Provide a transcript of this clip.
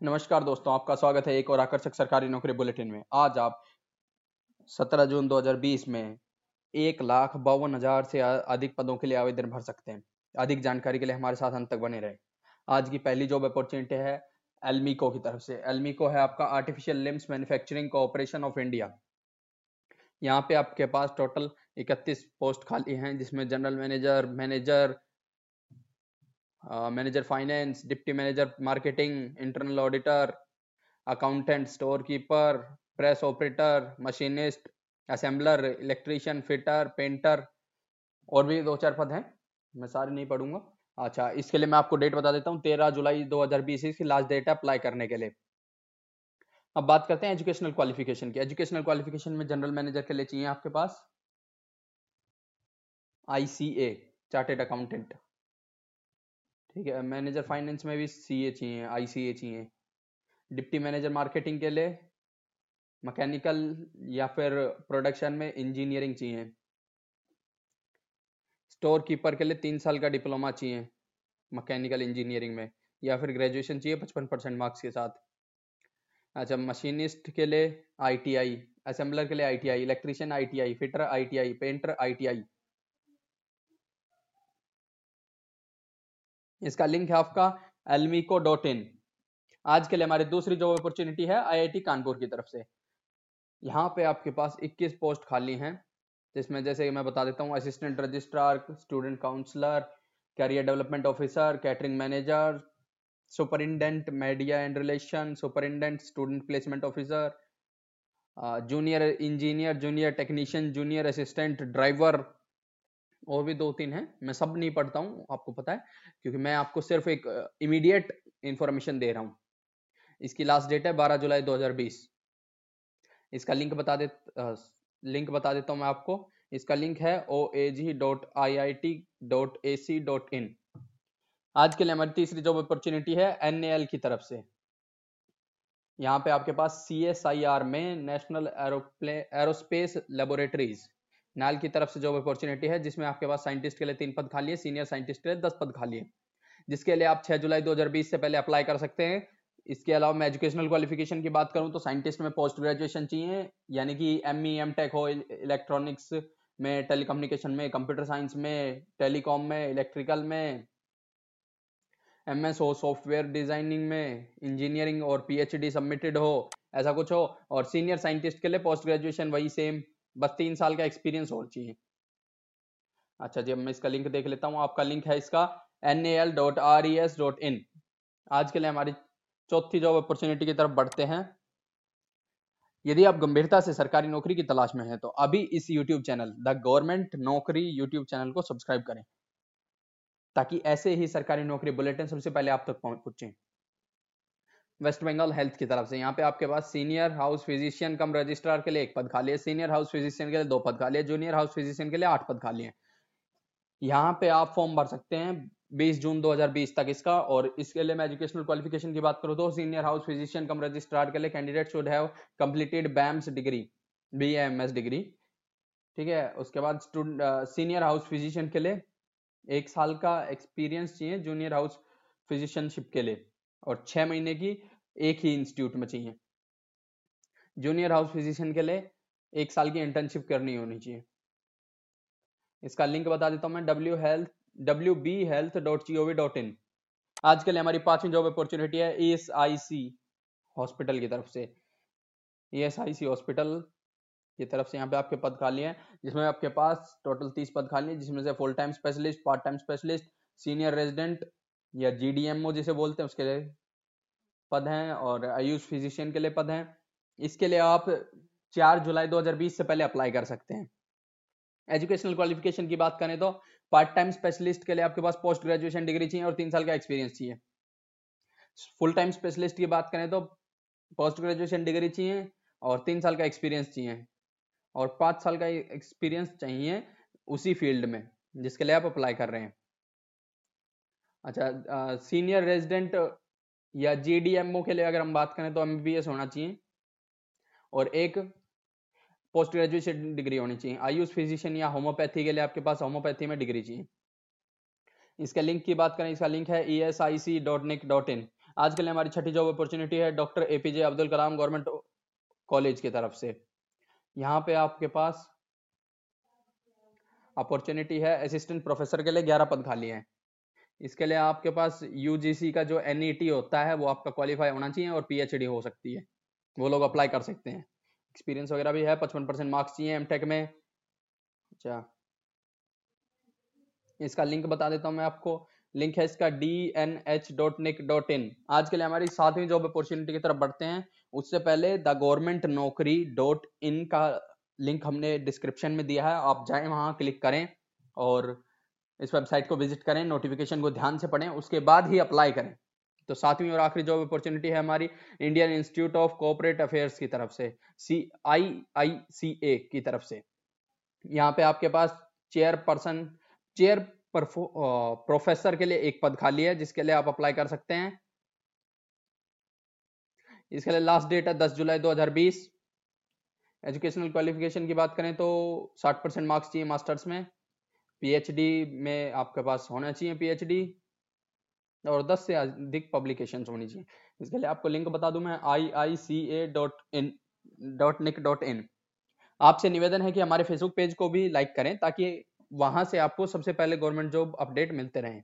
नमस्कार दोस्तों, आपका स्वागत है एक और आकर्षक सरकारी नौकरी बुलेटिन में। आज आप 17 जून 2020 में एक लाख बावन हज़ार से अधिक पदों के लिए आवेदन भर सकते हैं। अधिक जानकारी के लिए हमारे साथ अंत तक बने रहे। आज की पहली जॉब अपॉर्चुनिटी है एलमीको की तरफ़ से। एलमीको है आपका artificial limbs manufacturing cooperation of India यहाँ पे आपके पास टोटल 31 पोस्ट खाली हैं, जिसमें general manager manager manager finance deputy manager marketing internal auditor accountant store keeper press operator machinist assembler electrician fitter painter और भी दो चार पद हैं। मैं सारे नहीं पढ़ूँगा। अच्छा इसके लिए मैं आपको डेट बता देता हूँ, तेरह जुलाई 2020 इसकी लास्ट डेट है अप्लाई करने के लिए। अब बात करते हैं एजुकेशनल क्वालिफिकेशन की। एजुकेशनल क्वालिफिकेशन में जनरल मैनेजर के लिए चाहिए आपके पास? आईसीए चार्टेड अकाउंटेंट ठीक है मैनेजर फाइनेंस में भी सी ए चाहिए आई सी ए चाहिए। डिप्टी मैनेजर मार्केटिंग के लिए मैकेनिकल या फिर प्रोडक्शन में इंजीनियरिंग चाहिए। स्टोर कीपर के लिए तीन साल का डिप्लोमा चाहिए मैकेनिकल इंजीनियरिंग में, या फिर ग्रेजुएशन चाहिए पचपन परसेंट मार्क्स के साथ। अच्छा मशीनिस्ट के लिए आईटीआई असेंबलर के लिए ITI electrician ITI fitter ITI painter ITI इसका लिंक है आपका एलमिको डॉट इन आज के लिए हमारी दूसरी जॉब अपॉर्चुनिटी है आईआईटी कानपुर की तरफ़ से। यहाँ पे आपके पास 21 पोस्ट खाली हैं, जिसमें जैसे मैं बता देता हूँ assistant registrar student counsellor career development officer catering manager superintendent media and relation superintendent student placement officer junior engineer junior technician junior assistant driver और भी दो तीन हैं, मैं सब नहीं पढ़ता हूँ, आपको पता है, क्योंकि मैं आपको सिर्फ़ एक इमीडिएट इंफॉर्मेशन दे रहा हूँ। इसकी लास्ट डेट है 12 जुलाई 2020 इसका लिंक बता दे लिंक बता देता हूँ मैं आपको। इसका लिंक है O A G dot I I T dot A C dot in आज के लिए हमारी तीसरी जॉब अपॉर्चुनिटी है एन ए एल की तरफ़ से। यहाँ पे आपके पास सी एस आई आर में national aeroplane aerospace laboratories NAL की तरफ़ से जॉब अपॉर्चुनिटी है, जिसमें आपके पास साइंटिस्ट के लिए तीन पद खाली है सीनियर साइंटिस्ट के लिए दस पद खाली है। जिसके लिए आप 6 जुलाई 2020 से पहले अप्लाई कर सकते हैं। इसके अलावा मैं एजुकेशनल क्वालिफिकेशन की बात करूँ तो साइंटिस्ट में पोस्ट ग्रेजुएशन चाहिए, यानी कि एम ई एम टेक हो इलेक्ट्रॉनिक्स में टेलीकम्युनिकेशन में कंप्यूटर साइंस में टेलीकॉम में इलेक्ट्रिकल में एम एस हो सॉफ्टवेयर डिज़ाइनिंग में इंजीनियरिंग और पीएचडी सबमिटेड हो, ऐसा कुछ हो। और सीनियर साइंटिस्ट के लिए पोस्ट ग्रेजुएशन वही सेम बस तीन साल का एक्सपीरियंस और चाहिए। अच्छा जी, अब मैं इसका लिंक देख लेता हूँ। आपका लिंक है इसका N A L dot R E S dot in आज के लिए हमारी चौथी जॉब अपॉर्चुनिटी की तरफ़ बढ़ते हैं। यदि आप गंभीरता से सरकारी नौकरी की तलाश में हैं तो अभी इस YouTube चैनल द गवर्नमेंट नौकरी YouTube चैनल को सब्सक्राइब करें। ताकि ऐसे ही सरकारी नौकरी बुलेटिन सबसे पहले आप तक पहुँचे। वेस्ट बंगाल हेल्थ की तरफ़ से। यहाँ पे आपके पास senior house physician cum registrar के लिए एक पद खाली है, सीनियर हाउस फिजिशियन के लिए दो पद खाली है, जूनियर हाउस फिजिशियन के लिए आठ पद खाली है। यहाँ पे आप फॉर्म भर सकते हैं 20 जून 2020 तक इसका, और इसके लिए मैं एजुकेशनल क्वालिफिकेशन की बात करूँ तो senior house physician cum registrar के लिए candidate should have completed BAMS degree B M S degree, ठीक है? उसके बाद सीनियर हाउस फिजिशियन के लिए एक साल का एक्सपीरियंस चाहिए जूनियर हाउस फिजिशियनशिप के लिए। और छह महीने की एक ही इंस्टीट्यूट में चाहिए। जूनियर हाउस फिजिशियन के लिए एक साल की इंटर्नशिप करनी होनी चाहिए। इसका लिंक बता देता हूँ मैं W health W B health dot G O V dot in आज के लिए हमारी पांचवी जॉब अपॉर्चुनिटी है E S I C hospital की तरफ़ से। ई एस आई सी हॉस्पिटल की तरफ़ से यहाँ पे आपके पद खाली हैं, जिसमें आपके पास टोटल तीस पद खाली हैं, जिसमें से full time specialist part time specialist senior resident या जीडीएमओ जिसे बोलते हैं, उसके लिए पद हैं और आयुष फिजिशियन के लिए पद हैं। इसके लिए आप 4 जुलाई 2020 से पहले अप्लाई कर सकते हैं। एजुकेशनल क्वालिफिकेशन की बात करें तो पार्ट टाइम स्पेशलिस्ट के लिए आपके पास पोस्ट ग्रेजुएशन डिग्री चाहिए और तीन साल का एक्सपीरियंस चाहिए। फुल टाइम स्पेशलिस्ट की बात करें तो पोस्ट ग्रेजुएशन डिग्री चाहिए और तीन साल का एक्सपीरियंस चाहिए। और पाँच साल का एक्सपीरियंस चाहिए उसी फ़ील्ड में जिसके लिए आप अप्लाई कर रहे हैं। अच्छा सीनियर रेजिडेंट या जीडीएमओ के लिए अगर हम बात करें तो एमबीबीएस होना चाहिए। और एक पोस्ट ग्रेजुएशन डिग्री होनी चाहिए। आयुष फिजिशियन या होम्योपैथी के लिए आपके पास होम्योपैथी में डिग्री चाहिए? इसके लिंक की बात करें, इसका लिंक है E S I C dot nic dot in आज के लिए हमारी छठी जॉब अपॉर्चुनिटी है doctor APJ Abdul Kalam government college की तरफ़ से। यहाँ पे आपके पास अपॉर्चुनिटी है असिस्टेंट प्रोफेसर के लिए ग्यारह पद खाली हैं। इसके लिए आपके पास यूजीसी का जो एन e होता है, वो आपका क्वालिफाई होना चाहिए और पीएचडी हो सकती है। वो लोग अप्लाई कर सकते हैं। एक्सपीरियंस वगैरह भी है, पचपन परसेंट मार्क्स चाहिए एमटेक में। अच्छा। इसका लिंक बता देता हूँ मैं आपको। लिंक है इसका D N H dot nic dot in आज के लिए हमारी सातवीं जॉब अपॉर्चुनिटी की तरफ़ बढ़ते हैं। उससे पहले द गवर्नमेंट नौकरी डॉट इन का लिंक हमने डिस्क्रिप्शन में दिया है। आप जाएँ वहाँ, क्लिक करें और इस वेबसाइट को विज़िट करें, नोटिफिकेशन को ध्यान से पढ़ें, उसके बाद ही अप्लाई करें। तो सातवीं और आखिरी जॉब अपॉर्चुनिटी है हमारी, Indian institute of cooperate affairs की तरफ़ से सी आई आई सी ए की तरफ़ से। यहाँ पे आपके पास चेयर पर्सन चेयर प्रोफेसर के लिए एक पद खाली है, जिसके लिए आप अप्लाई कर सकते हैं। इसके लिए लास्ट डेट है 10 जुलाई 2020 एजुकेशनल क्वालिफिकेशन की बात करें तो 60 परसेंट मार्क्स चाहिए मास्टर्स में। पीएचडी में आपके पास होना चाहिए पीएचडी और 10 से अधिक पब्लिकेशन होनी चाहिए। इसके लिए आपको लिंक बता दूँ मैं I I C A dot in dot nic dot in आपसे निवेदन है कि हमारे फेसबुक पेज को भी लाइक करें ताकि वहाँ से आपको सबसे पहले गवर्नमेंट जॉब अपडेट मिलते रहें।